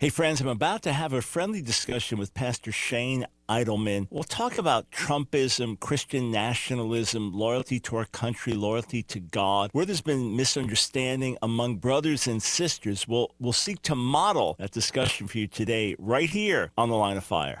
Hey, friends, I'm about to have a friendly discussion with Pastor Shane Idleman. We'll talk about Trumpism, Christian nationalism, loyalty to our country, loyalty to God. Where there's been misunderstanding among brothers and sisters, we'll, we'll seek to model that discussion for you today, right here on The Line of Fire.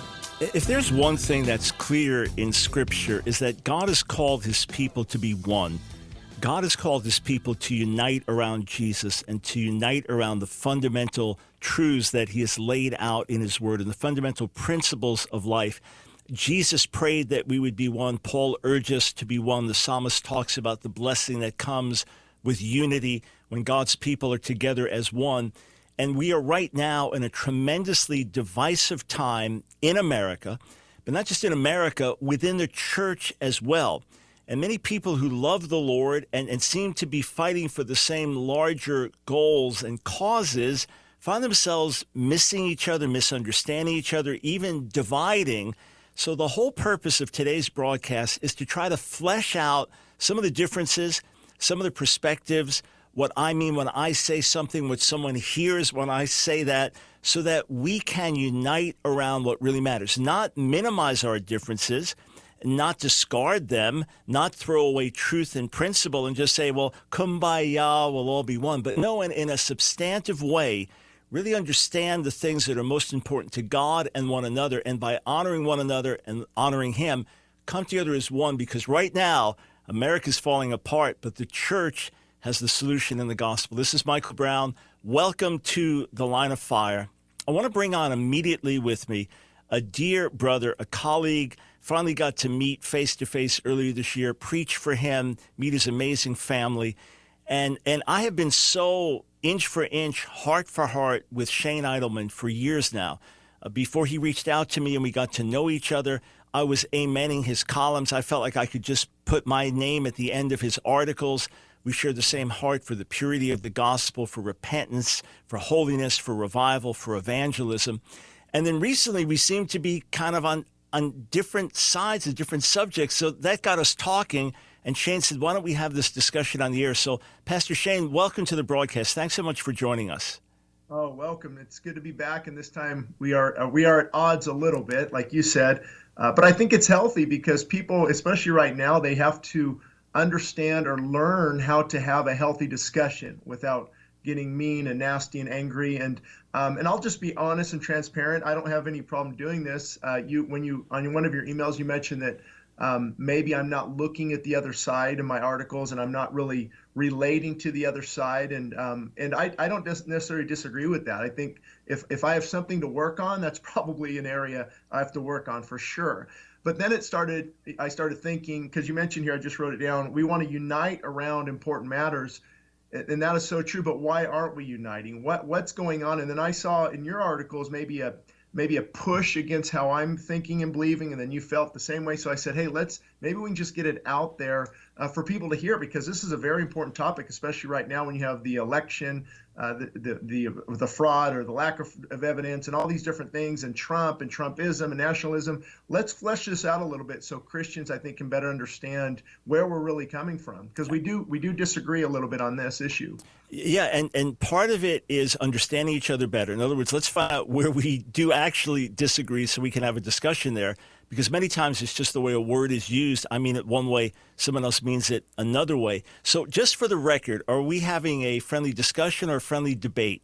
If there's one thing that's clear in Scripture, is that God has called his people to be one. God has called his people to unite around Jesus and to unite around the fundamental truths that he has laid out in his word and the fundamental principles of life. Jesus prayed that we would be one. Paul urged us to be one. The psalmist talks about the blessing that comes with unity when God's people are together as one. And we are right now in a tremendously divisive time in America, but not just in America, within the church as well. And many people who love the Lord and, and seem to be fighting for the same larger goals and causes find themselves missing each other, misunderstanding each other, even dividing. So, the whole purpose of today's broadcast is to try to flesh out some of the differences, some of the perspectives, what I mean when I say something, what someone hears when I say that, so that we can unite around what really matters, not minimize our differences, not discard them, not throw away truth and principle and just say, well, kumbaya, we'll all be one. But no, in, in a substantive way, really understand the things that are most important to God and one another. And by honoring one another and honoring Him, come together as one because right now, America's falling apart, but the church has the solution in the gospel. This is Michael Brown. Welcome to the line of fire. I want to bring on immediately with me a dear brother, a colleague. Finally got to meet face to face earlier this year, preach for him, meet his amazing family. And, and I have been so inch for inch, heart for heart with Shane Idleman for years now. Uh, before he reached out to me and we got to know each other, I was amening his columns. I felt like I could just put my name at the end of his articles. We share the same heart for the purity of the gospel, for repentance, for holiness, for revival, for evangelism. And then recently we seem to be kind of on, on different sides of different subjects. So that got us talking. And Shane said, why don't we have this discussion on the air? So, Pastor Shane, welcome to the broadcast. Thanks so much for joining us. Oh, welcome. It's good to be back. And this time we are uh, we are at odds a little bit, like you said. Uh, but I think it's healthy because people, especially right now, they have to understand or learn how to have a healthy discussion without getting mean and nasty and angry and um, and I'll just be honest and transparent. I don't have any problem doing this. Uh, you when you on one of your emails you mentioned that um, maybe I'm not looking at the other side in my articles and I'm not really relating to the other side and um, and I, I don't necessarily disagree with that. I think if if I have something to work on, that's probably an area I have to work on for sure. But then it started, I started thinking, because you mentioned here, I just wrote it down, we want to unite around important matters. And that is so true, but why aren't we uniting? What what's going on? And then I saw in your articles maybe a maybe a push against how I'm thinking and believing, and then you felt the same way. So I said, hey, let's maybe we can just get it out there uh, for people to hear because this is a very important topic, especially right now when you have the election, uh, the, the, the the fraud or the lack of, of evidence, and all these different things, and Trump and Trumpism and nationalism. Let's flesh this out a little bit so Christians, I think, can better understand where we're really coming from because we do we do disagree a little bit on this issue. Yeah, and, and part of it is understanding each other better. In other words, let's find out where we do actually disagree so we can have a discussion there. Because many times it's just the way a word is used. I mean it one way, someone else means it another way. So, just for the record, are we having a friendly discussion or a friendly debate?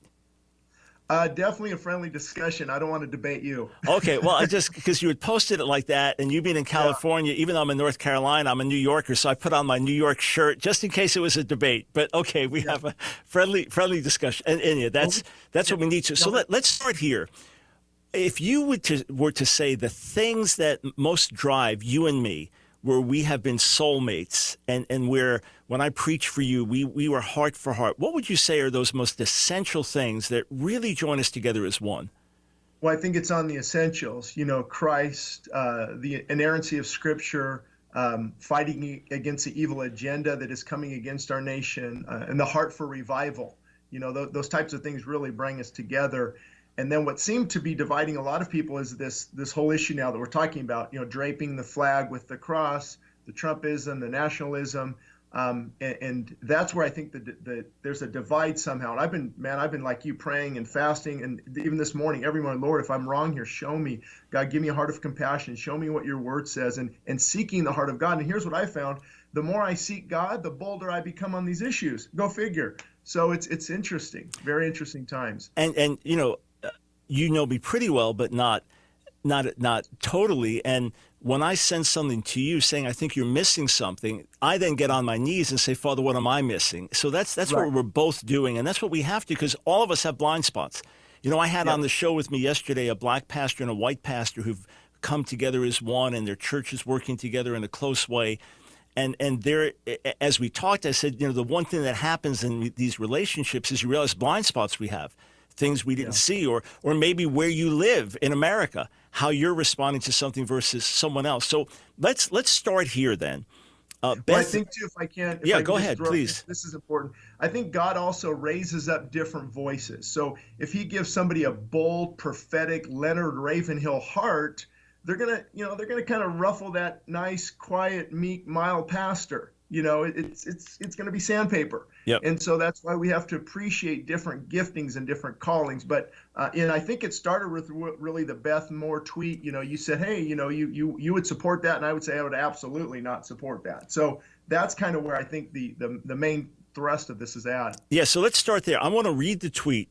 Uh, definitely a friendly discussion. I don't want to debate you. okay, well, I just because you had posted it like that, and you being in California, yeah. even though I'm in North Carolina, I'm a New Yorker, so I put on my New York shirt just in case it was a debate. But okay, we yeah. have a friendly friendly discussion, and, and yeah, that's that's what we need to. So let, let's start here. If you were to were to say the things that most drive you and me, where we have been soulmates, and and where when I preach for you, we, we were heart for heart. What would you say are those most essential things that really join us together as one? Well, I think it's on the essentials. You know, Christ, uh, the inerrancy of Scripture, um, fighting against the evil agenda that is coming against our nation, uh, and the heart for revival. You know, th- those types of things really bring us together. And then what seemed to be dividing a lot of people is this this whole issue now that we're talking about. You know, draping the flag with the cross, the Trumpism, the nationalism. Um, and, and, that's where I think that the, there's a divide somehow. And I've been, man, I've been like you praying and fasting, and even this morning, every morning, Lord, if I'm wrong here, show me, God, give me a heart of compassion, show me what Your Word says, and and seeking the heart of God. And here's what I found: the more I seek God, the bolder I become on these issues. Go figure. So it's it's interesting, very interesting times. And and you know, you know me pretty well, but not not not totally. And when I send something to you saying I think you're missing something, I then get on my knees and say, Father, what am I missing? So that's that's right. what we're both doing, and that's what we have to because all of us have blind spots. You know, I had on the show with me yesterday a black pastor and a white pastor who've come together as one, and their churches working together in a close way. And and there, as we talked, I said, you know, the one thing that happens in these relationships is you realize blind spots we have things we didn't yeah. see, or or maybe where you live in America, how you're responding to something versus someone else. So let's let's start here then. Uh, Beth, well, I think too, if I can, if yeah, I go ahead, please. This, this is important. I think God also raises up different voices. So if He gives somebody a bold, prophetic Leonard Ravenhill heart, they're gonna, you know, they're gonna kind of ruffle that nice, quiet, meek, mild pastor. You know, it's it's it's going to be sandpaper. Yep. And so that's why we have to appreciate different giftings and different callings. But uh, and I think it started with really the Beth Moore tweet. You know, you said, hey, you know, you you you would support that, and I would say I would absolutely not support that. So that's kind of where I think the the, the main thrust of this is at. Yeah. So let's start there. I want to read the tweet.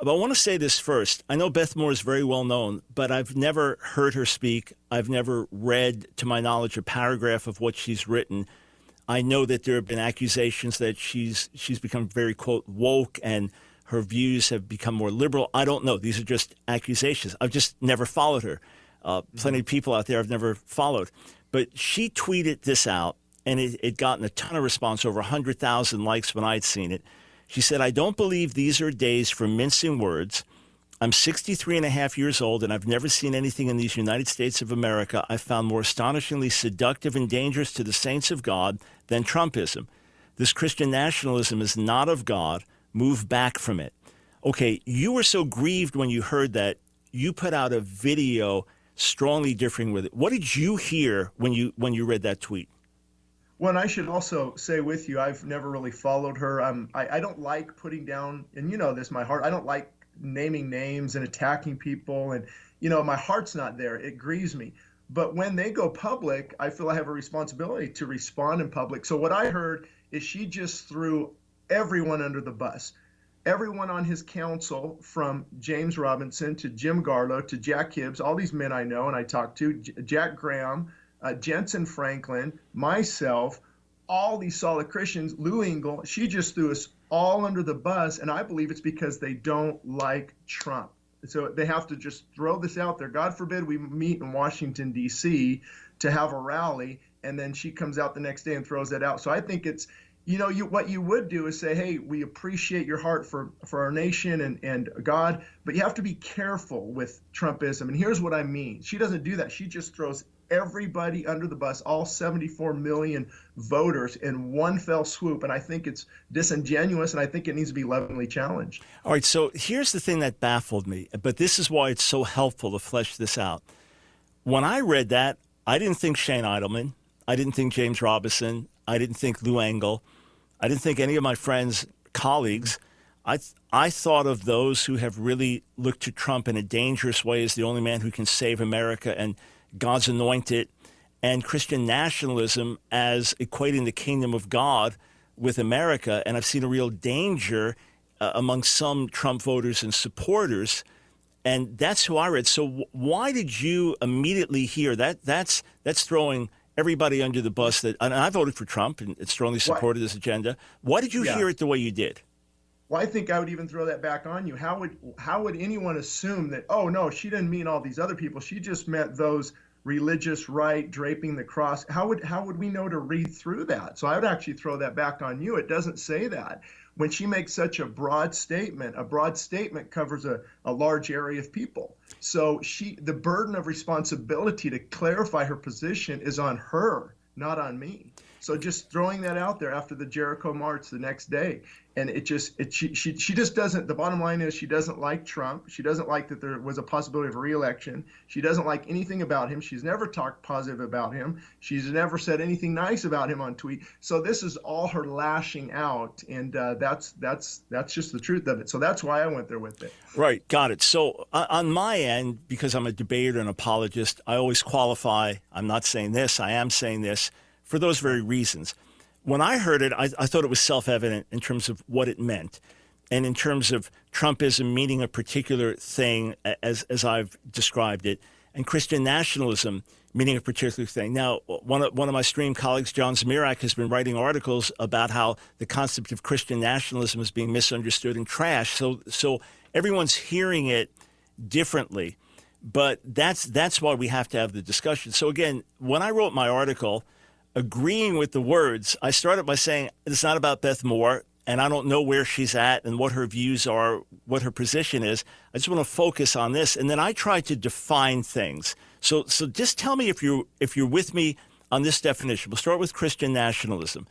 But I want to say this first. I know Beth Moore is very well known, but I've never heard her speak. I've never read, to my knowledge, a paragraph of what she's written. I know that there have been accusations that she's she's become very quote woke and her views have become more liberal. I don't know. These are just accusations. I've just never followed her. Uh, plenty of people out there I've never followed, but she tweeted this out, and it, it gotten a ton of response, over hundred thousand likes when I'd seen it. She said, "I don't believe these are days for mincing words." I'm 63 and a half years old, and I've never seen anything in these United States of America I found more astonishingly seductive and dangerous to the saints of God than Trumpism. This Christian nationalism is not of God. Move back from it. Okay, you were so grieved when you heard that, you put out a video strongly differing with it. What did you hear when you when you read that tweet? Well, I should also say with you, I've never really followed her. Um, I, I don't like putting down, and you know this, my heart. I don't like naming names and attacking people and you know my heart's not there it grieves me but when they go public i feel i have a responsibility to respond in public. So what i heard is she just threw everyone under the bus. Everyone on his council from james robison to jim garlow to jack hibbs all these men i know and i talked to J- jack graham uh, jentezen franklin myself all these solid christians lou engle she just threw us all under the bus, and I believe it's because they don't like Trump. So they have to just throw this out there. God forbid we meet in Washington, D.C. to have a rally, and then she comes out the next day and throws that out. So I think it's, you know, you what you would do is say, hey, we appreciate your heart for, for our nation and, and God, but you have to be careful with Trumpism. And here's what I mean. She doesn't do that. She just throws everybody under the bus, all 74 million voters in one fell swoop. And I think it's disingenuous and I think it needs to be lovingly challenged. All right. So here's the thing that baffled me, but this is why it's so helpful to flesh this out. When I read that, I didn't think Shane Idleman. I didn't think James Robison. I didn't think Lou Engle. I didn't think any of my friends, colleagues. I, th- I thought of those who have really looked to Trump in a dangerous way as the only man who can save America and God's anointed, and Christian nationalism as equating the kingdom of God with America. And I've seen a real danger uh, among some Trump voters and supporters. And that's who I read. So w- why did you immediately hear that? That's that's throwing everybody under the bus. That and I voted for Trump and strongly supported this agenda. Why did you yeah. hear it the way you did? Well, I think I would even throw that back on you. How would how would anyone assume that? Oh no, she didn't mean all these other people. She just meant those religious right, draping the cross. How would how would we know to read through that? So I would actually throw that back on you. It doesn't say that. When she makes such a broad statement, a broad statement covers a, a large area of people. So she the burden of responsibility to clarify her position is on her, not on me. So just throwing that out there after the Jericho March the next day, and it just it she, she she just doesn't. The bottom line is she doesn't like Trump. She doesn't like that there was a possibility of reelection. She doesn't like anything about him. She's never talked positive about him. She's never said anything nice about him on tweet. So this is all her lashing out, and uh, that's that's that's just the truth of it. So that's why I went there with it. Right, got it. So on my end, because I'm a debater and apologist, I always qualify. I'm not saying this. I am saying this for those very reasons. When I heard it, I, I thought it was self evident in terms of what it meant and in terms of Trumpism meaning a particular thing as, as I've described it, and Christian nationalism meaning a particular thing. Now, one of, one of my stream colleagues, John Zmirak, has been writing articles about how the concept of Christian nationalism is being misunderstood and trashed. So, so everyone's hearing it differently. But that's, that's why we have to have the discussion. So, again, when I wrote my article, agreeing with the words, I started by saying it's not about Beth Moore, and I don't know where she's at and what her views are, what her position is. I just want to focus on this, and then I try to define things. So, so just tell me if you're if you're with me on this definition. We'll start with Christian nationalism,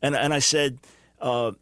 and and I said. Uh,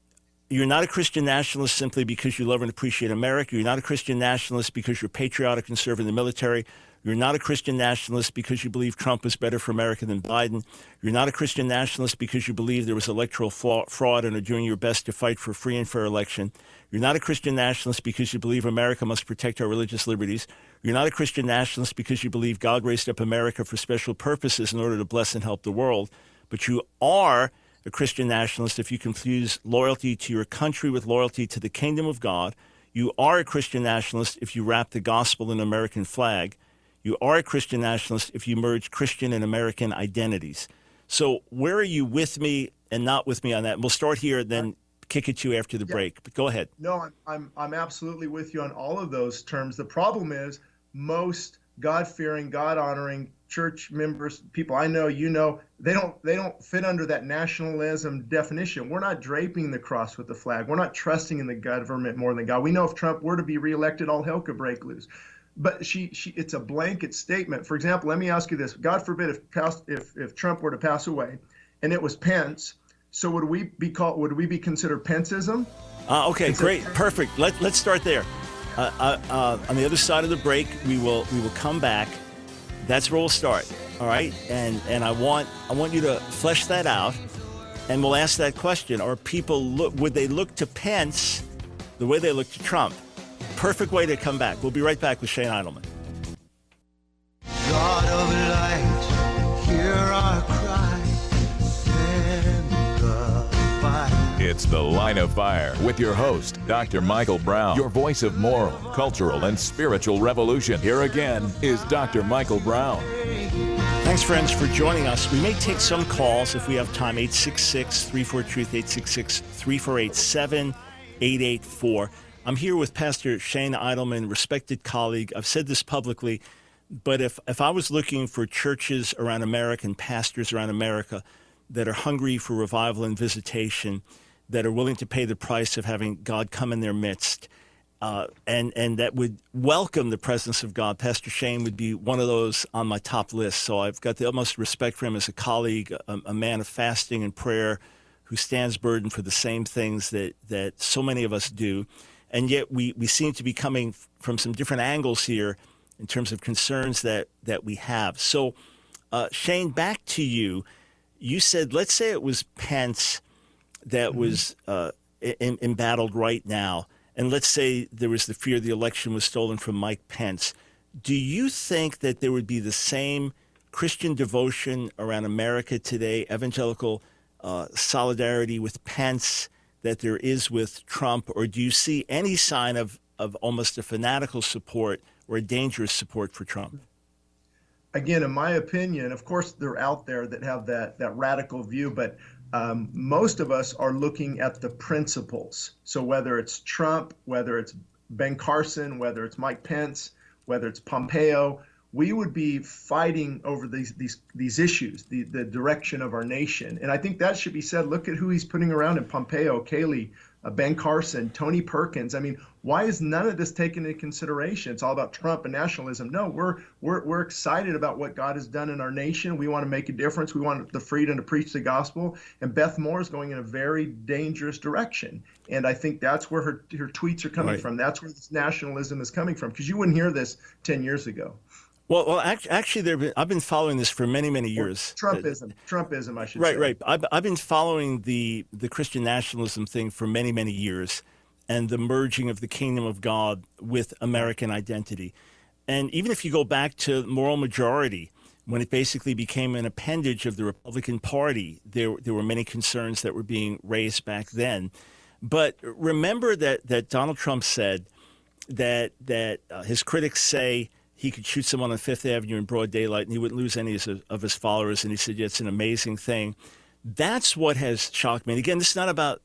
you're not a Christian nationalist simply because you love and appreciate America. You're not a Christian nationalist because you're patriotic and serve in the military. You're not a Christian nationalist because you believe Trump was better for America than Biden. You're not a Christian nationalist because you believe there was electoral fraud and are doing your best to fight for free and fair election. You're not a Christian nationalist because you believe America must protect our religious liberties. You're not a Christian nationalist because you believe God raised up America for special purposes in order to bless and help the world. But you are a Christian nationalist if you confuse loyalty to your country with loyalty to the kingdom of God. You are a Christian nationalist if you wrap the gospel in an American flag. You are a Christian nationalist if you merge Christian and American identities. So, where are you with me and not with me on that? And we'll start here, then kick to you after the yeah. break. But go ahead. No, I'm, I'm, I'm absolutely with you on all of those terms. The problem is most God fearing, God honoring church members, people I know, you know, they don't they don't fit under that nationalism definition. We're not draping the cross with the flag. We're not trusting in the government more than God. We know if Trump were to be reelected, all hell could break loose but she, she it's a blanket statement. For example, let me ask you this: God forbid if if if Trump were to pass away, and it was Pence, so would we be called? Would we be considered Penceism? Uh, okay, great, perfect. Let let's start there. Uh, uh, uh, on the other side of the break, we will we will come back. That's where we'll start. All right, and and I want I want you to flesh that out, and we'll ask that question: Are people look? Would they look to Pence the way they look to Trump? Perfect way to come back. We'll be right back with Shane Idleman. God of light, hear our cry, It's The Line of Fire with your host, Dr. Michael Brown, your voice of moral, cultural, and spiritual revolution. Here again is Dr. Michael Brown. Thanks, friends, for joining us. We may take some calls if we have time 866 34 Truth, 866 3487 7884. I'm here with Pastor Shane Idleman, respected colleague. I've said this publicly, but if, if I was looking for churches around America and pastors around America that are hungry for revival and visitation, that are willing to pay the price of having God come in their midst, uh, and and that would welcome the presence of God. Pastor Shane would be one of those on my top list. So I've got the utmost respect for him as a colleague, a, a man of fasting and prayer, who stands burdened for the same things that that so many of us do and yet we, we seem to be coming from some different angles here in terms of concerns that, that we have. So, uh, Shane, back to you. You said, let's say it was Pence that mm-hmm. was uh, embattled right now, and let's say there was the fear the election was stolen from Mike Pence. Do you think that there would be the same Christian devotion around America today, evangelical uh, solidarity with Pence? That there is with Trump, or do you see any sign of, of almost a fanatical support or a dangerous support for Trump? Again, in my opinion, of course, they're out there that have that, that radical view, but um, most of us are looking at the principles. So whether it's Trump, whether it's Ben Carson, whether it's Mike Pence, whether it's Pompeo, we would be fighting over these these these issues, the the direction of our nation. And I think that should be said. Look at who he's putting around in Pompeo, Kayleigh, uh, Ben Carson, Tony Perkins. I mean, why is none of this taken into consideration? It's all about Trump and nationalism. No, we're we're we're excited about what God has done in our nation. We want to make a difference. We want the freedom to preach the gospel. And Beth Moore is going in a very dangerous direction. And I think that's where her her tweets are coming right. from. That's where this nationalism is coming from. Because you wouldn't hear this ten years ago. Well, well, actually, there. I've been following this for many, many years. Trumpism, Trumpism, I should right, say. Right, right. I've, I've been following the the Christian nationalism thing for many, many years, and the merging of the kingdom of God with American identity. And even if you go back to moral majority, when it basically became an appendage of the Republican Party, there there were many concerns that were being raised back then. But remember that that Donald Trump said that that uh, his critics say he could shoot someone on Fifth Avenue in broad daylight and he wouldn't lose any of his followers. And he said, yeah, it's an amazing thing. That's what has shocked me. And again, this is not about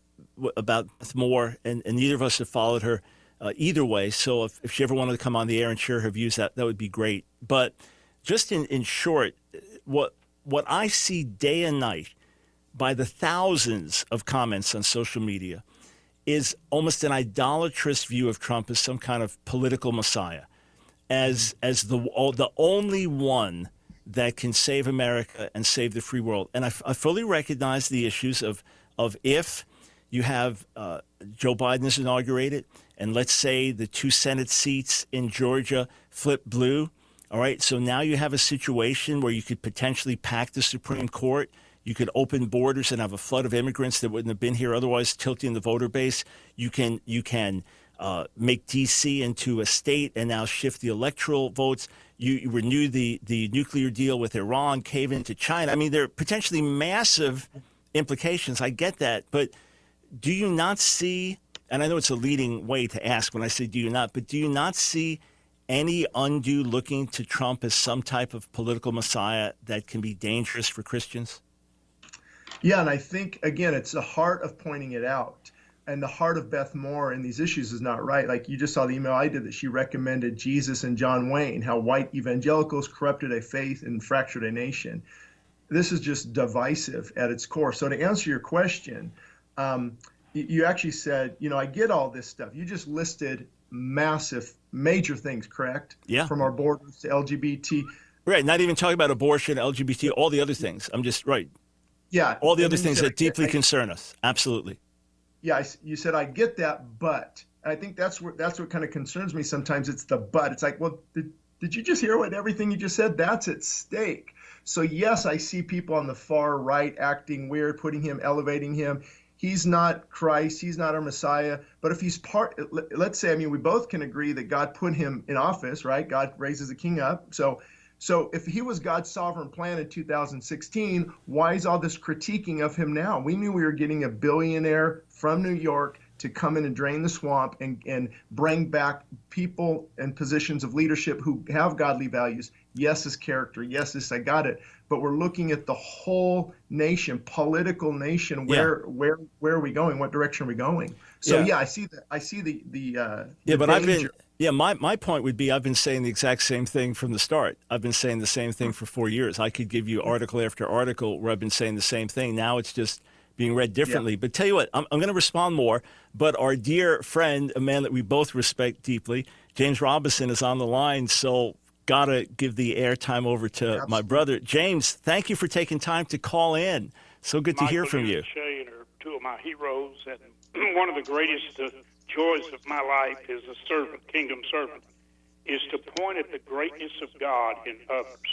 about Moore, and, and neither of us have followed her uh, either way. So if, if she ever wanted to come on the air and share her views, that, that would be great. But just in, in short, what what I see day and night by the thousands of comments on social media is almost an idolatrous view of Trump as some kind of political messiah as as the the only one that can save America and save the free world. And I, I fully recognize the issues of of if you have uh, Joe Biden is inaugurated, and let's say the two Senate seats in Georgia flip blue. All right, so now you have a situation where you could potentially pack the Supreme Court. You could open borders and have a flood of immigrants that wouldn't have been here otherwise, tilting the voter base. You can you can uh, make D.C. into a state and now shift the electoral votes. You, you, renew the, the nuclear deal with Iran, cave into China. I mean, there are potentially massive implications. I get that. But do you not see, and I know it's a leading way to ask when I say do you not, but do you not see any undue looking to Trump as some type of political messiah that can be dangerous for Christians? Yeah, and I think, again, it's the heart of pointing it out and the heart of Beth Moore in these issues is not right. Like you just saw the email I did that she recommended Jesus and John Wayne, how white evangelicals corrupted a faith and fractured a nation. This is just divisive at its core. So to answer your question, um, you actually said, you know, I get all this stuff. You just listed massive, major things, correct? Yeah. From our borders to LGBT. Right. Not even talking about abortion, LGBT, all the other things. I'm just right. Yeah. All the other things that deeply I, concern us. Absolutely yeah, you said I get that, but I think that's what that's what kind of concerns me sometimes. It's the but. It's like, well, did, did you just hear what everything you just said? That's at stake. So yes, I see people on the far right acting weird, putting him, elevating him. He's not Christ. He's not our Messiah. But if he's part, let's say, I mean, we both can agree that God put him in office, right? God raises a king up. So so if he was God's sovereign plan in 2016, why is all this critiquing of him now? We knew we were getting a billionaire from New York to come in and drain the swamp and, and bring back people and positions of leadership who have godly values. Yes, his character. Yes, this I got it. But we're looking at the whole nation, political nation. Where yeah. where where are we going? What direction are we going? So yeah, yeah I see that. I see the the. Uh, yeah, the but danger. I've been yeah, my, my point would be I've been saying the exact same thing from the start. I've been saying the same thing for four years. I could give you article after article where I've been saying the same thing. Now it's just being read differently. Yeah. But tell you what, I'm, I'm going to respond more. But our dear friend, a man that we both respect deeply, James Robison, is on the line. So got to give the airtime over to Absolutely. my brother. James, thank you for taking time to call in. So good Michael to hear from you. Shane are two of my heroes and one of the greatest. Uh, joys of my life as a servant, kingdom servant, is to point at the greatness of God in others,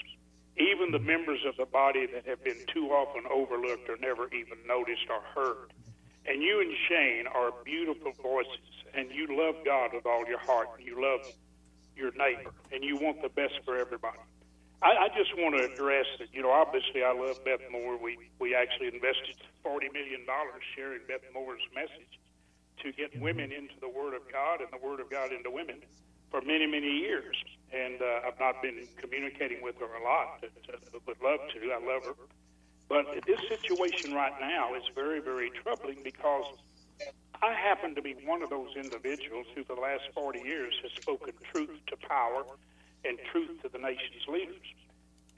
even the members of the body that have been too often overlooked or never even noticed or heard. And you and Shane are beautiful voices, and you love God with all your heart, and you love your neighbor, and you want the best for everybody. I, I just want to address that. You know, obviously, I love Beth Moore. We we actually invested forty million dollars sharing Beth Moore's message to get women into the Word of God and the Word of God into women for many, many years. And uh, I've not been communicating with her a lot, but would love to. I love her. But this situation right now is very, very troubling because I happen to be one of those individuals who, for the last 40 years, has spoken truth to power and truth to the nation's leaders.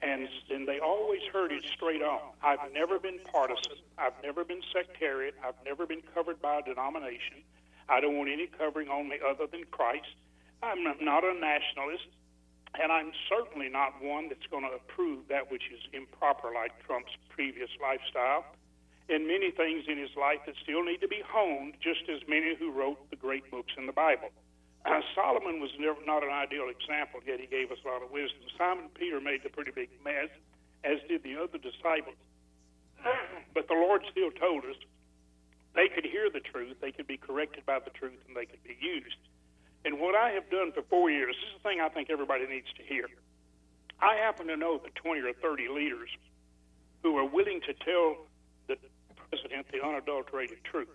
And, and they always heard it straight on. I've never been partisan. I've never been sectarian. I've never been covered by a denomination. I don't want any covering on me other than Christ. I'm not a nationalist, and I'm certainly not one that's going to approve that which is improper, like Trump's previous lifestyle. And many things in his life that still need to be honed, just as many who wrote the great books in the Bible. Uh, Solomon was never, not an ideal example, yet he gave us a lot of wisdom. Simon Peter made a pretty big mess, as did the other disciples. But the Lord still told us they could hear the truth, they could be corrected by the truth, and they could be used. And what I have done for four years, this is the thing I think everybody needs to hear. I happen to know the 20 or 30 leaders who are willing to tell the president the unadulterated truth.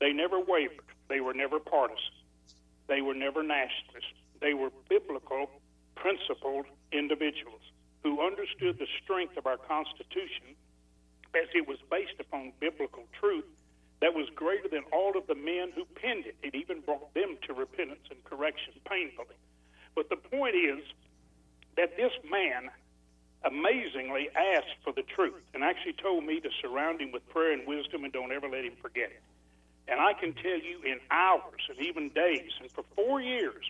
They never wavered. They were never partisan. They were never nationalists. They were biblical, principled individuals who understood the strength of our Constitution as it was based upon biblical truth that was greater than all of the men who penned it. It even brought them to repentance and correction painfully. But the point is that this man amazingly asked for the truth and actually told me to surround him with prayer and wisdom and don't ever let him forget it. And I can tell you in hours and even days, and for four years,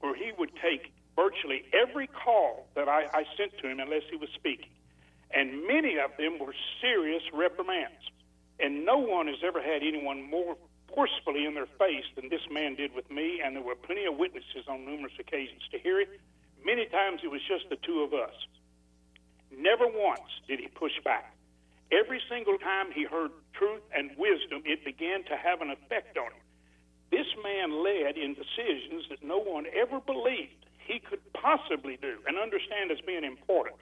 where he would take virtually every call that I, I sent to him unless he was speaking. And many of them were serious reprimands. And no one has ever had anyone more forcefully in their face than this man did with me, and there were plenty of witnesses on numerous occasions to hear it. Many times it was just the two of us. Never once did he push back. Every single time he heard truth and wisdom, it began to have an effect on him. This man led in decisions that no one ever believed he could possibly do and understand as being important.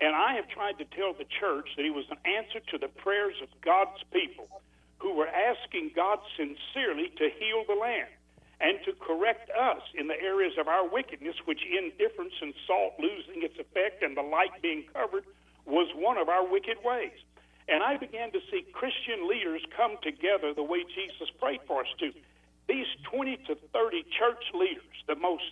And I have tried to tell the church that he was an answer to the prayers of God's people who were asking God sincerely to heal the land and to correct us in the areas of our wickedness, which indifference and salt losing its effect and the light being covered was one of our wicked ways. And I began to see Christian leaders come together the way Jesus prayed for us to. These 20 to 30 church leaders, the most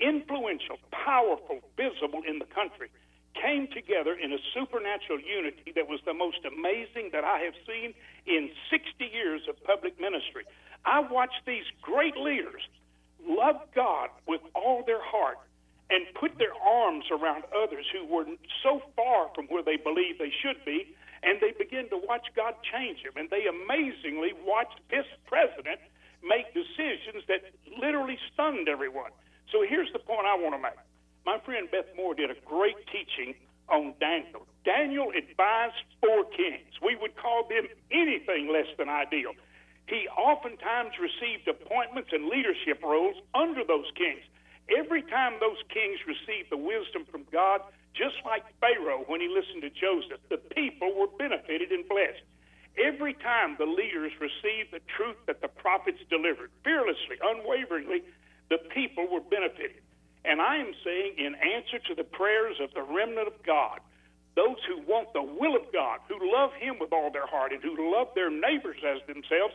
influential, powerful, visible in the country, came together in a supernatural unity that was the most amazing that I have seen in 60 years of public ministry. I watched these great leaders love God with all their heart and put their arms around others who were so far from where they believed they should be and they begin to watch God change him. And they amazingly watched this president make decisions that literally stunned everyone. So here's the point I want to make. My friend Beth Moore did a great teaching on Daniel. Daniel advised four kings. We would call them anything less than ideal. He oftentimes received appointments and leadership roles under those kings. Every time those kings received the wisdom from God, just like Pharaoh, when he listened to Joseph, the people were benefited and blessed. Every time the leaders received the truth that the prophets delivered, fearlessly, unwaveringly, the people were benefited. And I am saying, in answer to the prayers of the remnant of God, those who want the will of God, who love Him with all their heart, and who love their neighbors as themselves,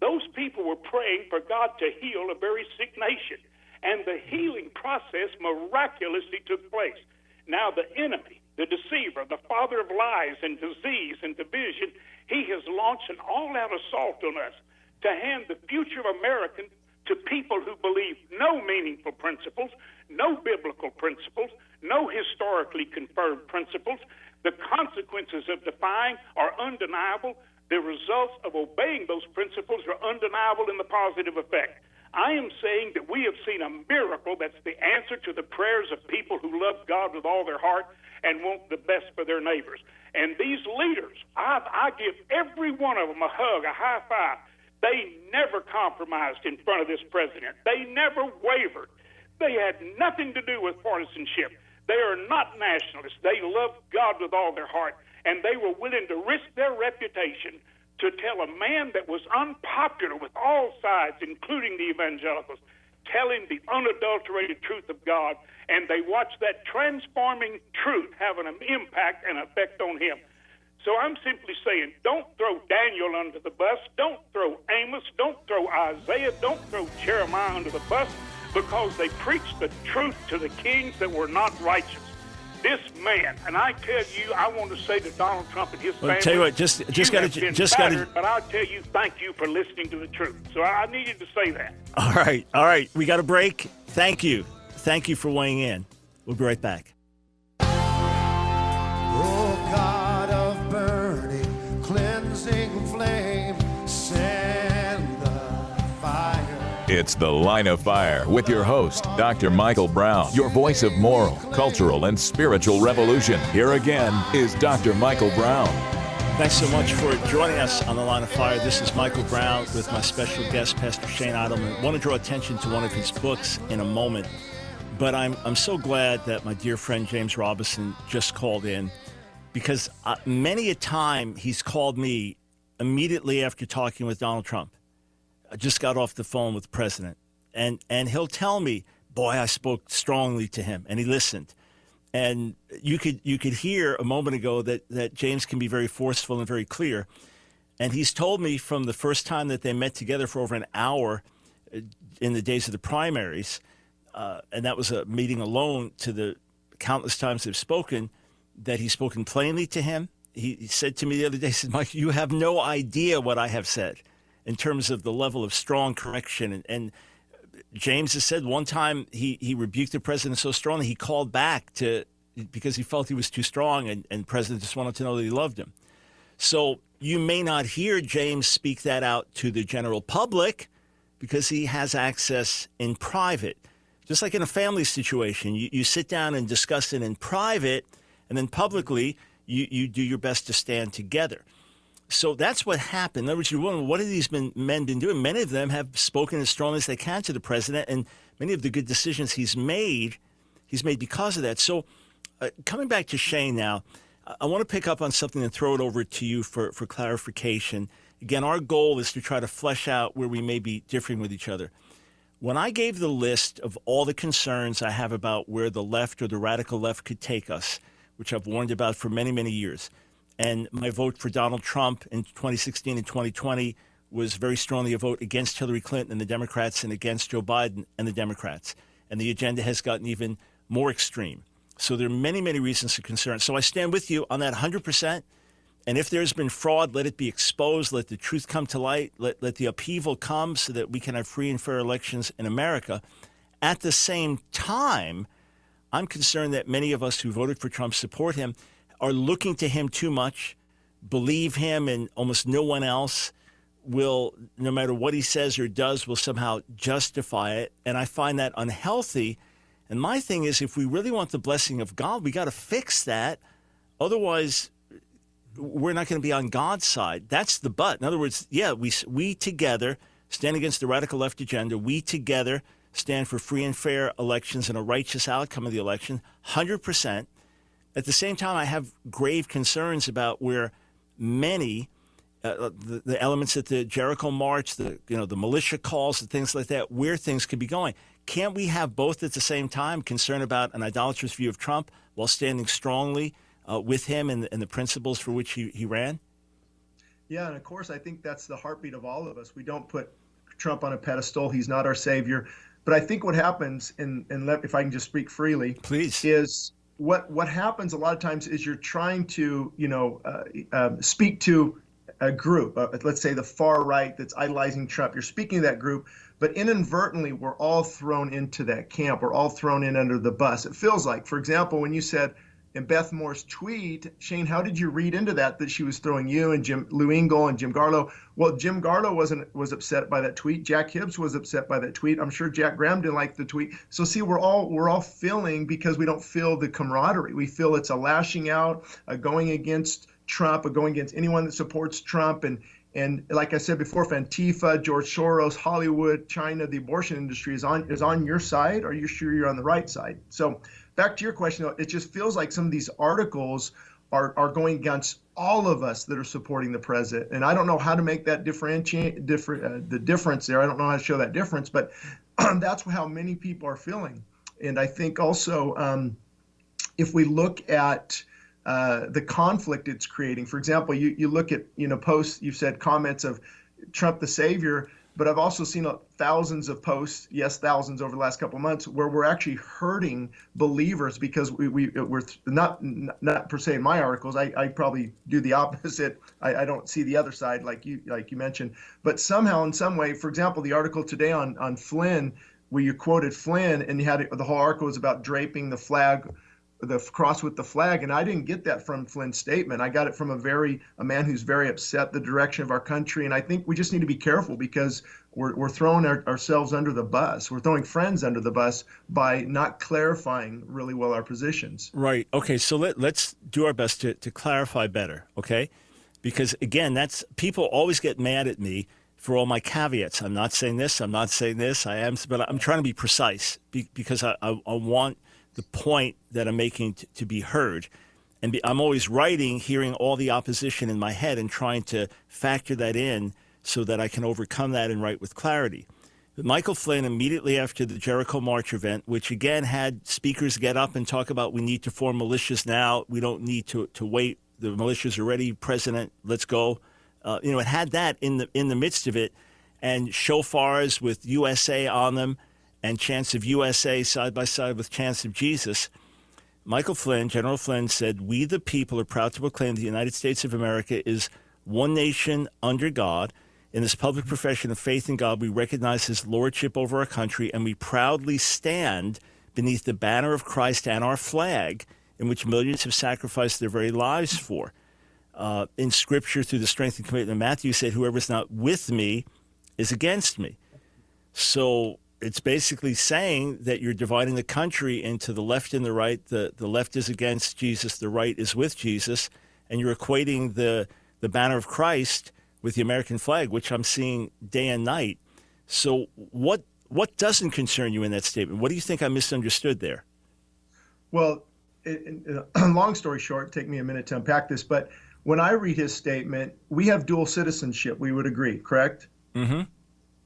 those people were praying for God to heal a very sick nation. And the healing process miraculously took place. Now, the enemy, the deceiver, the father of lies and disease and division, he has launched an all out assault on us to hand the future of America to people who believe no meaningful principles, no biblical principles, no historically confirmed principles. The consequences of defying are undeniable. The results of obeying those principles are undeniable in the positive effect. I am saying that we have seen a miracle that's the answer to the prayers of people who love God with all their heart and want the best for their neighbors. And these leaders, I, I give every one of them a hug, a high five. They never compromised in front of this president. They never wavered. They had nothing to do with partisanship. They are not nationalists. They love God with all their heart, and they were willing to risk their reputation to tell a man that was unpopular with all sides, including the evangelicals, telling the unadulterated truth of God, and they watched that transforming truth have an impact and effect on him. So I'm simply saying, don't throw Daniel under the bus. Don't throw Amos. Don't throw Isaiah. Don't throw Jeremiah under the bus. because they preached the truth to the kings that were not righteous. This man, and I tell you, I want to say to Donald Trump and his Well, family, tell you what, just- just have been just gotta- But I'll tell you, thank you for listening to the truth. So I I needed to say that. All right, all right. We got a break. Thank you. Thank you for weighing in. We'll be right back. It's The Line of Fire with your host, Dr. Michael Brown, your voice of moral, cultural, and spiritual revolution. Here again is Dr. Michael Brown. Thanks so much for joining us on the Line of Fire. This is Michael Brown with my special guest, Pastor Shane Idleman. I want to draw attention to one of his books in a moment, but I'm I'm so glad that my dear friend James Robison just called in because uh, many a time he's called me immediately after talking with Donald Trump. I just got off the phone with the president, and and he'll tell me, "Boy, I spoke strongly to him, and he listened." And you could you could hear a moment ago that that James can be very forceful and very clear. And he's told me from the first time that they met together for over an hour uh, in the days of the primaries, uh, and that was a meeting alone to the countless times they've spoken, that he's spoken plainly to him. He, he said to me the other day, he said, Mike, you have no idea what I have said in terms of the level of strong correction. And, and James has said one time he, he rebuked the president so strongly he called back to because he felt he was too strong and, and president just wanted to know that he loved him. So you may not hear James speak that out to the general public because he has access in private. Just like in a family situation, you, you sit down and discuss it in private, and then publicly, you, you do your best to stand together. So that's what happened. In other words, you're wondering, what have these men, men been doing? Many of them have spoken as strongly as they can to the president, and many of the good decisions he's made, he's made because of that. So, uh, coming back to Shane now, I- I want to pick up on something and throw it over to you for, for clarification. Again, our goal is to try to flesh out where we may be differing with each other. When I gave the list of all the concerns I have about where the left or the radical left could take us, which I've warned about for many, many years, and my vote for Donald Trump in 2016 and 2020 was very strongly a vote against Hillary Clinton and the Democrats and against Joe Biden and the Democrats. And the agenda has gotten even more extreme. So there are many, many reasons for concern. So I stand with you on that 100%. And if there's been fraud, let it be exposed. Let the truth come to light. Let, let the upheaval come so that we can have free and fair elections in America. At the same time, I'm concerned that many of us who voted for Trump support him are looking to him too much, believe him, and almost no one else will, no matter what he says or does, will somehow justify it. And I find that unhealthy. And my thing is, if we really want the blessing of God, we got to fix that. Otherwise, we're not going to be on God's side. That's the but. In other words, yeah, we we together stand against the radical left agenda. We together stand for free and fair elections and a righteous outcome of the election, hundred percent. At the same time, I have grave concerns about where many uh, the, the elements at the Jericho March, the you know the militia calls, and things like that, where things could be going. Can't we have both at the same time? Concern about an idolatrous view of Trump while standing strongly uh, with him and, and the principles for which he, he ran? Yeah, and of course, I think that's the heartbeat of all of us. We don't put Trump on a pedestal. He's not our savior. But I think what happens, and, and let, if I can just speak freely, Please. is what what happens a lot of times is you're trying to, you know, uh, um, speak to a group, uh, let's say the far right that's idolizing Trump. You're speaking to that group, but inadvertently, we're all thrown into that camp. We're all thrown in under the bus. It feels like, for example, when you said in Beth Moore's tweet, Shane, how did you read into that that she was throwing you and Jim Lou and Jim Garlow? Well, Jim Garlow wasn't was upset by that tweet. Jack Hibbs was upset by that tweet. I'm sure Jack Graham didn't like the tweet. So see, we're all we're all feeling because we don't feel the camaraderie. We feel it's a lashing out, a going against Trump, a going against anyone that supports Trump, and and like I said before, if Antifa, George Soros, Hollywood, China, the abortion industry is on is on your side. Are you sure you're on the right side? So back to your question, though, it just feels like some of these articles are, are going against all of us that are supporting the president. And I don't know how to make that differentiate different uh, the difference there. I don't know how to show that difference, but that's how many people are feeling. And I think also um, if we look at uh, the conflict it's creating, for example, you, you look at you know posts you've said comments of Trump the savior. But I've also seen thousands of posts, yes, thousands over the last couple months, where we're actually hurting believers because we, we we're not not per se in my articles. I, I probably do the opposite. I, I don't see the other side like you like you mentioned, but somehow in some way, for example, the article today on on Flynn, where you quoted Flynn and you had the whole article was about draping the flag the cross with the flag and i didn't get that from flynn's statement. I got it from a very a man who's very upset the direction of our country and i think we just need to be careful because we're, we're throwing our, ourselves under the bus. We're throwing friends under the bus by not clarifying really well our positions. Right. Okay so let, let's do our best to, to clarify better okay? Because again that's people always get mad at me for all my caveats. I'm not saying this i'm not saying this i am but i'm trying to be precise because I, I, I want the point that I'm making t- to be heard. And be, I'm always writing, hearing all the opposition in my head and trying to factor that in so that I can overcome that and write with clarity. But Michael Flynn, immediately after the Jericho March event, which again had speakers get up and talk about we need to form militias now, we don't need to, to wait, the militias are ready, President, let's go. Uh, you know, it had that in the in the midst of it, and shofars with USA on them and Chance of USA side by side with Chance of Jesus, Michael Flynn, General Flynn, said, We the people are proud to proclaim the United States of America is one nation under God. In this public profession of faith in God, we recognize his lordship over our country and we proudly stand beneath the banner of Christ and our flag, in which millions have sacrificed their very lives for. Uh, in Scripture, through the strength and commitment of Matthew, said, Whoever is not with me is against me. So it's basically saying that you're dividing the country into the left and the right. The, the left is against Jesus, the right is with Jesus, and you're equating the, the banner of Christ with the American flag, which I'm seeing day and night. So, what, what doesn't concern you in that statement? What do you think I misunderstood there? Well, long story short, take me a minute to unpack this, but when I read his statement, we have dual citizenship, we would agree, correct? Mm-hmm.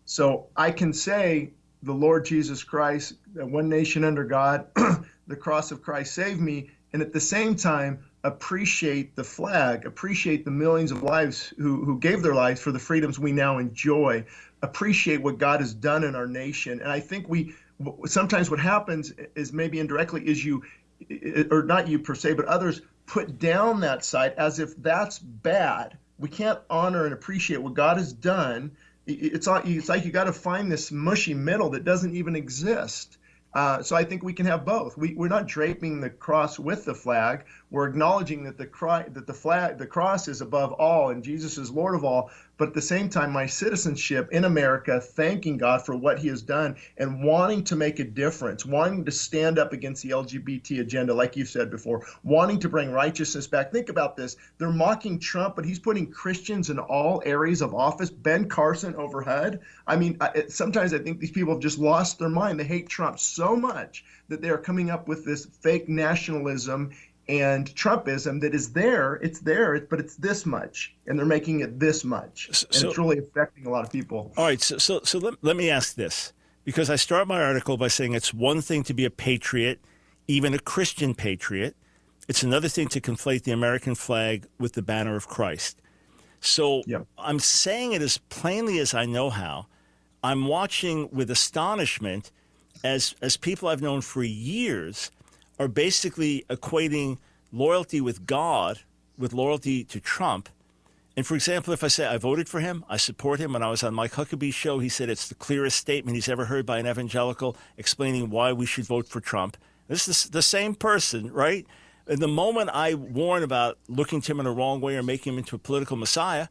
So I can say the Lord Jesus Christ, one nation under God, the cross of Christ saved me, and at the same time appreciate the flag, appreciate the millions of lives who, who gave their lives for the freedoms we now enjoy, appreciate what God has done in our nation. And I think we sometimes what happens is maybe indirectly is you, or not you per se, but others put down that side as if that's bad. We can't honor and appreciate what God has done it's like, it's like you got to find this mushy middle that doesn't even exist. Uh, so I think we can have both. We, we're not draping the cross with the flag. We're acknowledging that the cry, that the flag, the cross is above all, and Jesus is Lord of all but at the same time, my citizenship in America, thanking God for what He has done and wanting to make a difference, wanting to stand up against the LGBT agenda, like you said before, wanting to bring righteousness back. Think about this. They're mocking Trump, but he's putting Christians in all areas of office. Ben Carson over HUD. I mean, I, sometimes I think these people have just lost their mind. They hate Trump so much that they are coming up with this fake nationalism and Trumpism that is there. It's there, but it's this much, and they're making it this much, and it's really affecting a lot of people. All right, so so, so let, let me ask this because I start my article by saying it's one thing to be a patriot, even a Christian patriot. It's another thing to conflate the American flag with the banner of Christ. So yep. I'm saying it as plainly as I know how. I'm watching with astonishment as as people I've known for years are basically equating loyalty with God with loyalty to Trump. And for example, if I say I voted for him, I support him. When I was on Mike Huckabee's show, he said it's the clearest statement he's ever heard by an evangelical explaining why we should vote for Trump. This is the same person, right? And the moment I warn about looking to him in the wrong way or making him into a political messiah,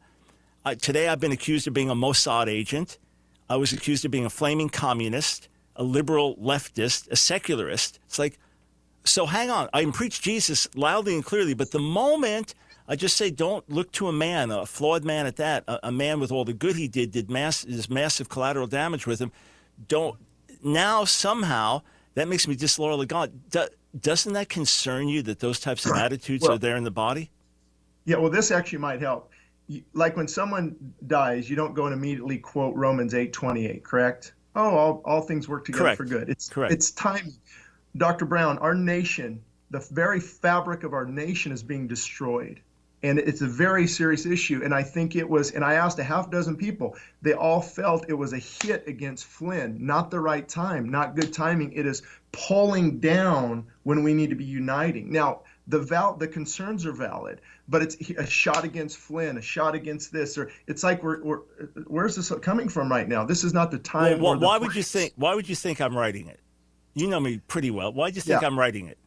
I, today I've been accused of being a Mossad agent. I was accused of being a flaming communist, a liberal leftist, a secularist. It's like, so hang on. I can preach Jesus loudly and clearly, but the moment I just say, don't look to a man, a flawed man at that, a, a man with all the good he did, did mass, is massive collateral damage with him. Don't now somehow that makes me disloyal to God. Do, doesn't that concern you that those types of attitudes well, are there in the body? Yeah, well, this actually might help. Like when someone dies, you don't go and immediately quote Romans eight twenty eight, correct? Oh, all, all things work together correct. for good. It's correct. It's time Dr. Brown, our nation, the very fabric of our nation is being destroyed. and it's a very serious issue. And I think it was, and I asked a half dozen people, they all felt it was a hit against Flynn, not the right time, not good timing. It is pulling down when we need to be uniting. Now, the val- the concerns are valid, but it's a shot against Flynn, a shot against this, or it's like we're, we're where's this coming from right now? This is not the time. Well, the why would you think? Why would you think I'm writing it? You know me pretty well. Why do you think yeah. I'm writing it?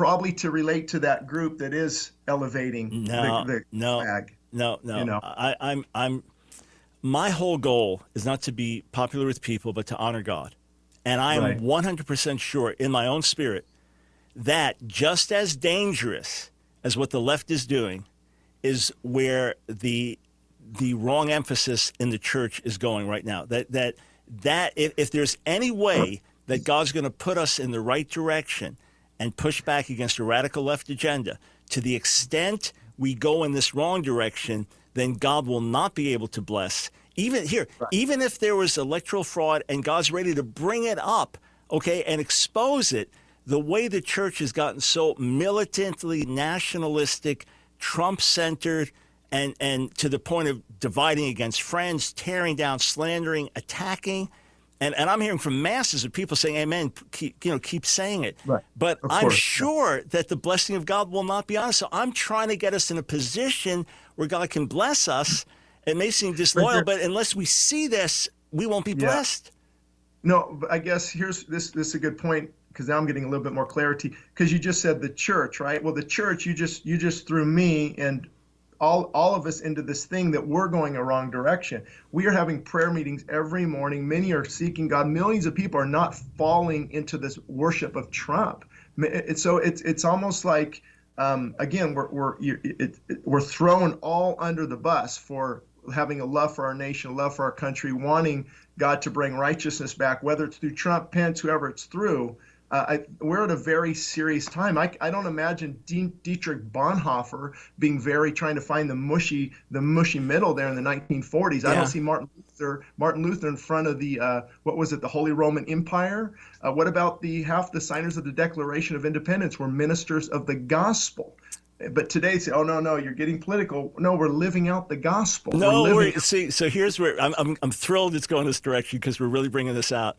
probably to relate to that group that is elevating no, the, the no, flag. No, no, you know? I, I'm, I'm. My whole goal is not to be popular with people, but to honor God, and I am right. 100% sure in my own spirit that just as dangerous as what the left is doing is where the the wrong emphasis in the church is going right now. That that that if, if there's any way that God's going to put us in the right direction and push back against a radical left agenda. To the extent we go in this wrong direction, then God will not be able to bless. Even here, right. even if there was electoral fraud and God's ready to bring it up, okay, and expose it, the way the church has gotten so militantly nationalistic, Trump centered, and, and to the point of dividing against friends, tearing down, slandering, attacking. And and I'm hearing from masses of people saying amen. Keep, you know keep saying it. Right. but of I'm course. sure that the blessing of God will not be on us. So I'm trying to get us in a position where God can bless us. It may seem disloyal but unless we see this we won't be blessed. Yeah. no I guess here's this this is a good point because now I'm getting a little bit more clarity. Because you just said the church right? Well the church you just you just threw me and all, all of us into this thing that we're going a wrong direction. We are having prayer meetings every morning. Many are seeking God. Millions of people are not falling into this worship of Trump. So it's it's almost like um, again we're we're it, it, we're thrown all under the bus for having a love for our nation, a love for our country, wanting God to bring righteousness back, whether it's through Trump, Pence, whoever it's through uh, I, we're at a very serious time. I, I don't imagine Dietrich Bonhoeffer being very trying to find the mushy the mushy middle there in the 1940s. Yeah. I don't see Martin Luther Martin Luther in front of the uh, what was it the Holy Roman Empire. Uh, what about the half the signers of the Declaration of Independence were ministers of the gospel? but today say, oh no, no, you're getting political. No, we're living out the gospel. No, we're we're, see, so here's where I'm, I'm, I'm thrilled it's going this direction because we're really bringing this out.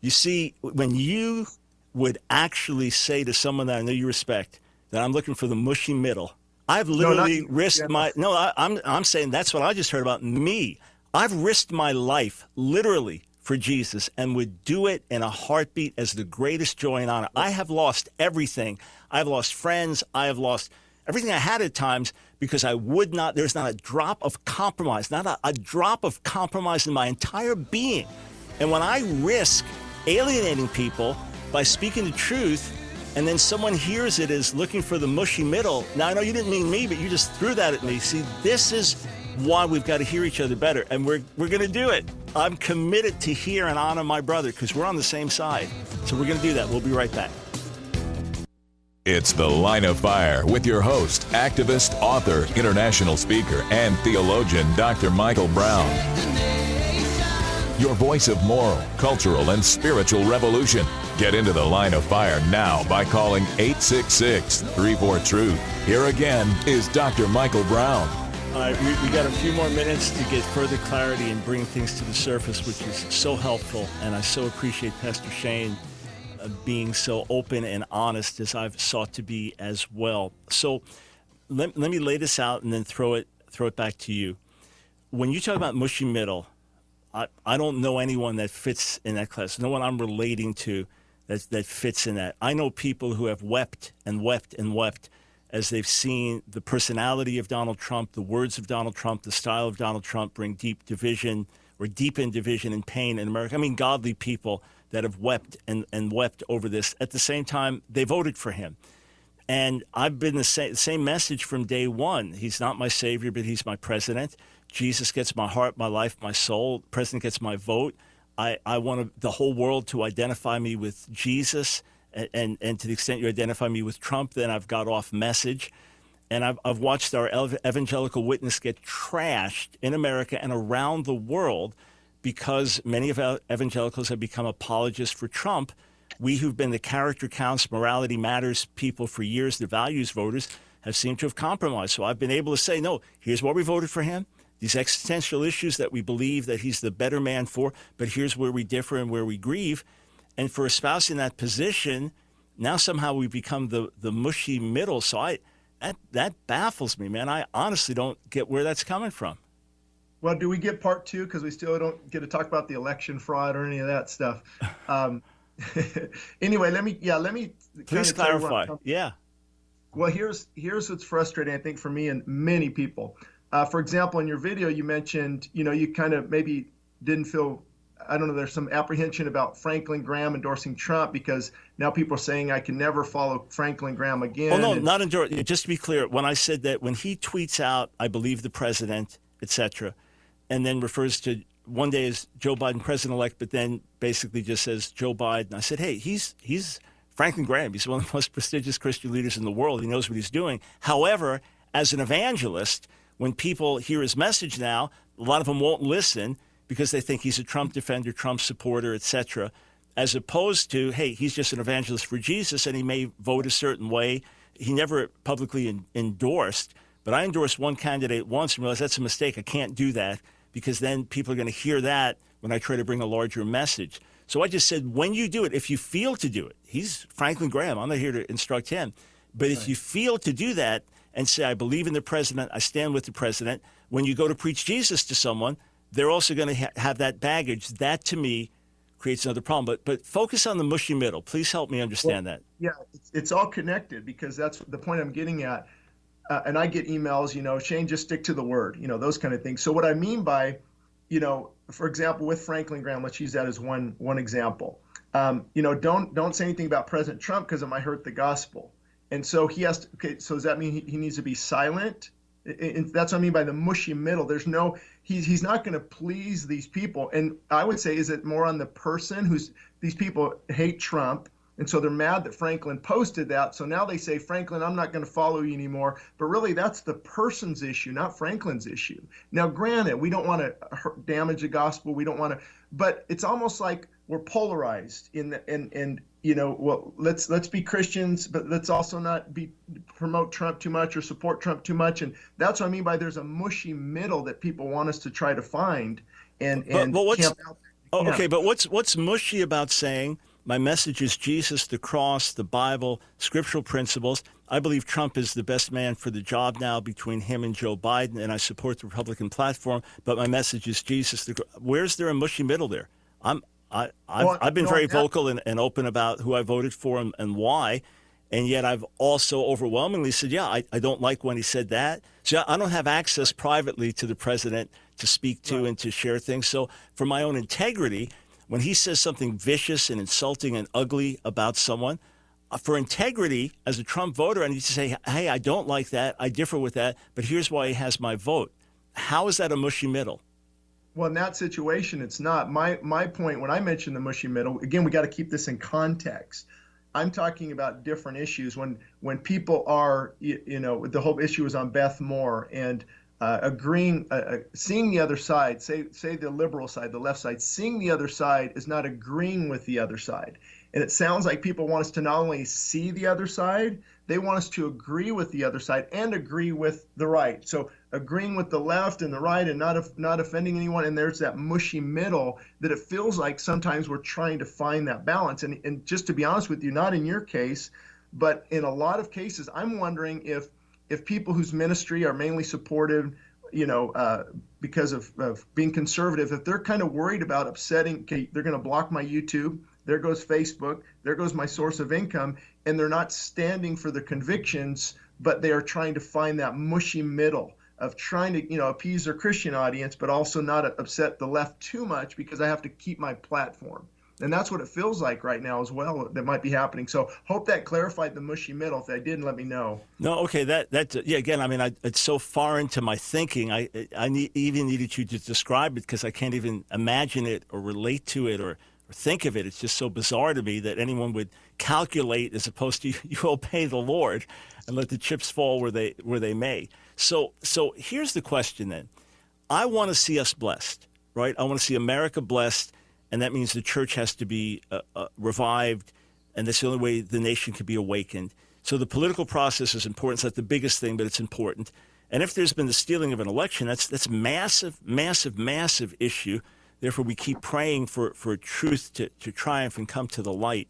You see, when you would actually say to someone that I know you respect that I'm looking for the mushy middle. I've literally no, risked yeah. my no. I, I'm I'm saying that's what I just heard about me. I've risked my life literally for Jesus and would do it in a heartbeat as the greatest joy and honor. I have lost everything. I've lost friends. I have lost everything I had at times because I would not. There's not a drop of compromise, not a, a drop of compromise in my entire being. And when I risk alienating people by speaking the truth and then someone hears it as looking for the mushy middle. Now, I know you didn't mean me, but you just threw that at me. See, this is why we've got to hear each other better, and we're, we're going to do it. I'm committed to hear and honor my brother because we're on the same side. So we're going to do that. We'll be right back. It's The Line of Fire with your host, activist, author, international speaker, and theologian, Dr. Michael Brown. Your voice of moral, cultural, and spiritual revolution. Get into the line of fire now by calling 866 34 Truth. Here again is Dr. Michael Brown. All right, we, we got a few more minutes to get further clarity and bring things to the surface, which is so helpful. And I so appreciate Pastor Shane uh, being so open and honest as I've sought to be as well. So let, let me lay this out and then throw it throw it back to you. When you talk about mushy middle, I, I don't know anyone that fits in that class. No one I'm relating to that, that fits in that. I know people who have wept and wept and wept as they've seen the personality of Donald Trump, the words of Donald Trump, the style of Donald Trump bring deep division or deepen division and pain in America. I mean, godly people that have wept and, and wept over this. At the same time, they voted for him. And I've been the same, same message from day one. He's not my savior, but he's my president. Jesus gets my heart, my life, my soul. President gets my vote. I, I want the whole world to identify me with Jesus. And, and, and, to the extent you identify me with Trump, then I've got off message. And I've, I've watched our evangelical witness get trashed in America and around the world because many of our evangelicals have become apologists for Trump. We who've been the character counts, morality matters people for years, the values voters, have seemed to have compromised. So I've been able to say, no, here's why we voted for him. These existential issues that we believe that he's the better man for, but here's where we differ and where we grieve. And for espousing that position, now somehow we become the, the mushy middle. So I that that baffles me, man. I honestly don't get where that's coming from. Well, do we get part two? Because we still don't get to talk about the election fraud or any of that stuff. Um, anyway, let me yeah, let me please clarify. Yeah. Well, here's here's what's frustrating, I think, for me and many people. Uh, for example, in your video, you mentioned you know you kind of maybe didn't feel I don't know, there's some apprehension about Franklin Graham endorsing Trump because now people are saying I can never follow Franklin Graham again. Oh, no, and, not endorse. Just to be clear, when I said that, when he tweets out, I believe the president, etc., and then refers to one day as Joe Biden president elect, but then basically just says Joe Biden. I said, hey, he's he's Franklin Graham. He's one of the most prestigious Christian leaders in the world. He knows what he's doing. However, as an evangelist, when people hear his message now, a lot of them won't listen because they think he's a Trump defender, Trump supporter, etc., as opposed to, hey, he's just an evangelist for Jesus and he may vote a certain way. He never publicly in, endorsed, but I endorsed one candidate once and realized that's a mistake. I can't do that because then people are going to hear that when I try to bring a larger message. So I just said, when you do it, if you feel to do it, he's Franklin Graham. I'm not here to instruct him. But if you feel to do that and say, I believe in the president, I stand with the president, when you go to preach Jesus to someone, they're also going to ha- have that baggage. That to me creates another problem. But but focus on the mushy middle. Please help me understand well, that. Yeah, it's, it's, all connected because that's the point I'm getting at. Uh, and I get emails, you know, Shane, just stick to the word, you know, those kind of things. So what I mean by, you know, for example, with Franklin Graham, let's use that as one one example. Um, you know, don't don't say anything about President Trump because it might hurt the gospel. And so he has to. Okay, so does that mean he, he needs to be silent? And that's what I mean by the mushy middle. There's no he's he's not going to please these people. And I would say, is it more on the person who's these people hate Trump, and so they're mad that Franklin posted that. So now they say, Franklin, I'm not going to follow you anymore. But really, that's the person's issue, not Franklin's issue. Now, granted, we don't want to damage the gospel. We don't want to, but it's almost like we're polarized in the, and and you know, well, let's let's be Christians, but let's also not be promote Trump too much or support Trump too much. And that's what I mean by there's a mushy middle that people want us to try to find. And and but, but what's oh, okay, but what's what's mushy about saying my message is Jesus, the cross, the Bible, scriptural principles. I believe Trump is the best man for the job now between him and Joe Biden, and I support the Republican platform. But my message is Jesus. The, where's there a mushy middle there? I'm I, I've, well, I've been very vocal and, and, open about who I voted for and, and, why. And yet I've also overwhelmingly said, yeah, I, I don't like when he said that. So I don't have access privately to the president to speak to right. and to share things. So for my own integrity, when he says something vicious and insulting and ugly about someone, uh, for integrity as a Trump voter, I need to say, hey, I don't like that. I differ with that, but here's why he has my vote. How is that a mushy middle? Well, in that situation, it's not. My my point when I mentioned the mushy middle, again, we got to keep this in context. I'm talking about different issues when when people are, you, you know, the whole issue is on Beth Moore and uh, agreeing, uh, uh, seeing the other side, say say the liberal side, the left side, seeing the other side is not agreeing with the other side. And it sounds like people want us to not only see the other side, they want us to agree with the other side and agree with the right. So agreeing with the left and the right and not not offending anyone and there's that mushy middle that it feels like sometimes we're trying to find that balance and and just to be honest with you not in your case but in a lot of cases I'm wondering if if people whose ministry are mainly supportive you know uh, because of, of being conservative if they're kind of worried about upsetting okay they're going to block my YouTube there goes Facebook there goes my source of income and they're not standing for the convictions but they are trying to find that mushy middle of trying to you know appease their Christian audience, but also not upset the left too much because I have to keep my platform. And that's what it feels like right now as well. That might be happening. So hope that clarified the mushy middle. If I didn't, let me know. No, okay. That that yeah. Again, I mean, I, it's so far into my thinking. I I need, even needed you to describe it because I can't even imagine it or relate to it or, think of it. It's just so bizarre to me that anyone would calculate as opposed to you, you obey the Lord and let the chips fall where they where they may. So, so here's the question then. I want to see us blessed, right? I want to see America blessed, and that means the church has to be uh, uh, revived and that's the only way the nation can be awakened. So the political process is important. It's not the biggest thing, but it's important. And if there's been the stealing of an election, that's that's massive, massive, massive issue. Therefore, we keep praying for, for truth to, to triumph and come to the light.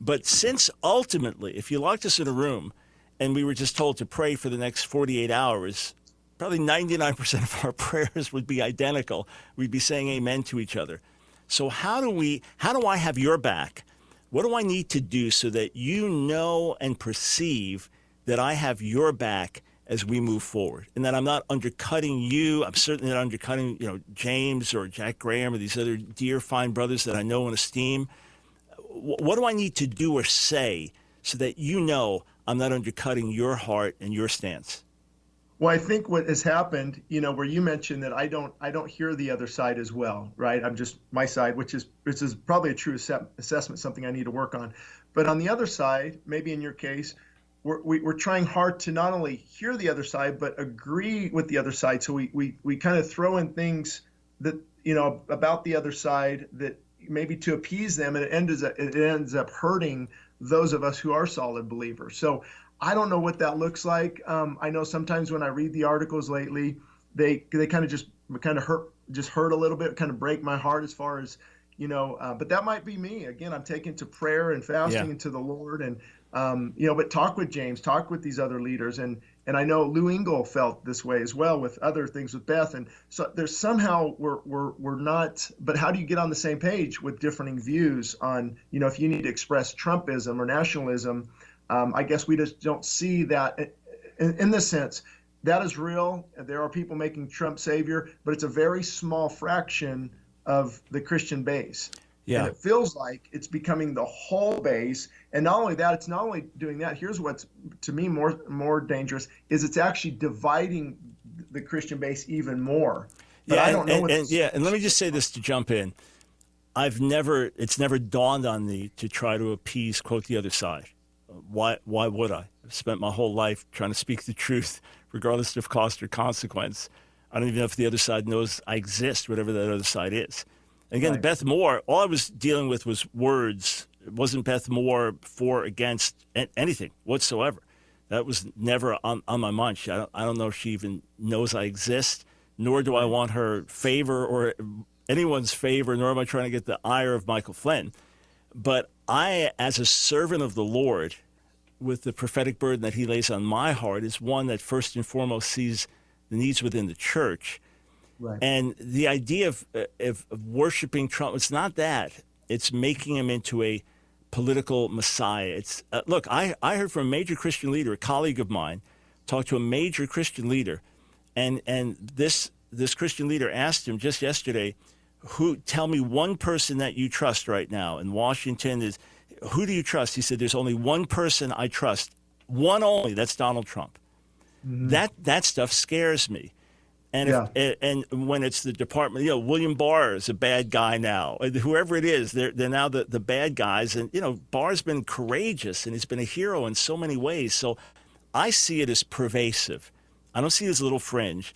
But since ultimately, if you locked us in a room and we were just told to pray for the next 48 hours, probably 99% of our prayers would be identical. We'd be saying amen to each other. So how do we how do I have your back? What do I need to do so that you know and perceive that I have your back as we move forward and that I'm not undercutting you. I'm certainly not undercutting, you know, James or Jack Graham or these other dear fine brothers that I know and esteem. What do I need to do or say so that you know I'm not undercutting your heart and your stance? Well, I think what has happened, you know, where you mentioned that I don't, I don't hear the other side as well, right? I'm just my side, which is, which is probably a true assessment, something I need to work on. But on the other side, maybe in your case, we're, we, are we are trying hard to not only hear the other side, but agree with the other side. So we, we, we kind of throw in things that, you know, about the other side that maybe to appease them, and it ends, up, it ends up hurting those of us who are solid believers. So I don't know what that looks like. Um, I know sometimes when I read the articles lately, they they kind of just kind of hurt just hurt a little bit, kind of break my heart as far as you know. Uh, but that might be me. Again, I'm taking to prayer and fasting yeah. into the Lord, and um, you know. But talk with James, talk with these other leaders, and and I know Lou Engle felt this way as well with other things with Beth, and so there's somehow we're we're we're not. But how do you get on the same page with differing views on you know if you need to express Trumpism or nationalism? Um, I guess we just don't see that in, in this sense. That is real. There are people making Trump savior, but it's a very small fraction of the Christian base. Yeah. And it feels like it's becoming the whole base. And not only that, it's not only doing that. Here's what's to me more more dangerous is it's actually dividing the Christian base even more. But yeah, I don't know. And, and, yeah, and let me just say this to jump in. I've never, it's never dawned on me to try to appease, quote, the other side why why would I? I've spent my whole life trying to speak the truth, regardless of cost or consequence. I don't even know if the other side knows I exist, whatever that other side is. And again, right. Beth Moore, all I was dealing with was words. It wasn't Beth Moore for against anything whatsoever. That was never on, on my mind. I don't, I don't know if she even knows I exist, nor do I want her favor or anyone's favor, nor am I trying to get the ire of Michael Flynn. But I, as a servant of the Lord, with the prophetic burden that he lays on my heart, is one that first and foremost sees the needs within the church. Right. And the idea of, of, of worshiping Trump, it's not that. It's making him into a political messiah. It's uh, look, I, I heard from a major Christian leader, a colleague of mine, talk to a major Christian leader, and and this this Christian leader asked him just yesterday, who tell me one person that you trust right now in Washington is who do you trust? He said there's only one person I trust. One only, that's Donald Trump. Mm-hmm. That that stuff scares me. And yeah. if, and when it's the department, you know, William Barr is a bad guy now. Whoever it is, they're they're now the, the bad guys. And you know, Barr's been courageous and he's been a hero in so many ways. So I see it as pervasive. I don't see it as a little fringe.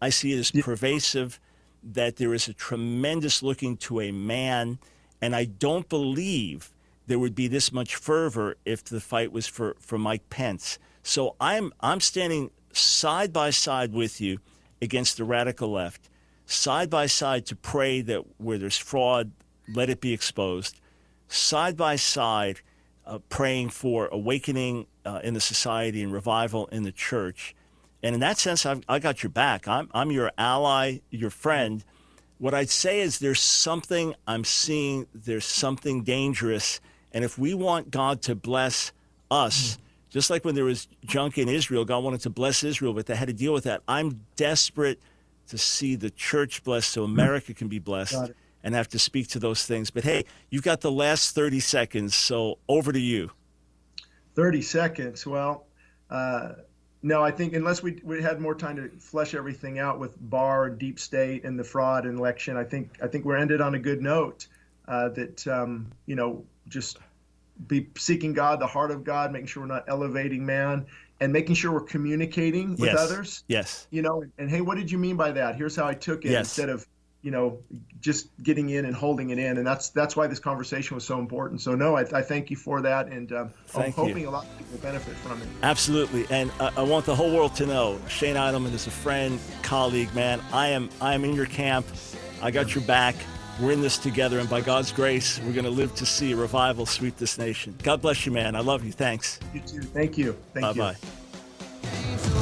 I see it as yeah. pervasive that there is a tremendous looking to a man, and I don't believe there would be this much fervor if the fight was for, for Mike Pence. So I'm I'm standing side by side with you against the radical left, side by side to pray that where there's fraud, let it be exposed, side by side uh, praying for awakening uh, in the society and revival in the church. And in that sense, I've, I got your back. I'm, I'm your ally, your friend. What I'd say is there's something I'm seeing, there's something dangerous. And if we want God to bless us, just like when there was junk in Israel, God wanted to bless Israel, but they had to deal with that. I'm desperate to see the church blessed so America can be blessed and have to speak to those things. But hey, you've got the last 30 seconds, so over to you. 30 seconds. Well, uh, no, I think unless we, we had more time to flesh everything out with Barr, and deep state, and the fraud and election, I think I think we're ended on a good note. Uh, that um, you know, just be seeking God, the heart of God, making sure we're not elevating man, and making sure we're communicating with yes. others. Yes. You know, and, and, hey, what did you mean by that? Here's how I took it. Yes. Instead of you know, just getting in and holding it in, and that's that's why this conversation was so important. So no, I, I thank you for that, and um, I'm hoping you. a lot of people benefit from it. Absolutely, and I, I want the whole world to know Shane Idleman is a friend, colleague, man. I am I am in your camp. I got your back. We're in this together, and by God's grace, we're going to live to see a revival sweep this nation. God bless you, man. I love you. Thanks. You too. Thank you. Thank Bye-bye. you. Bye bye.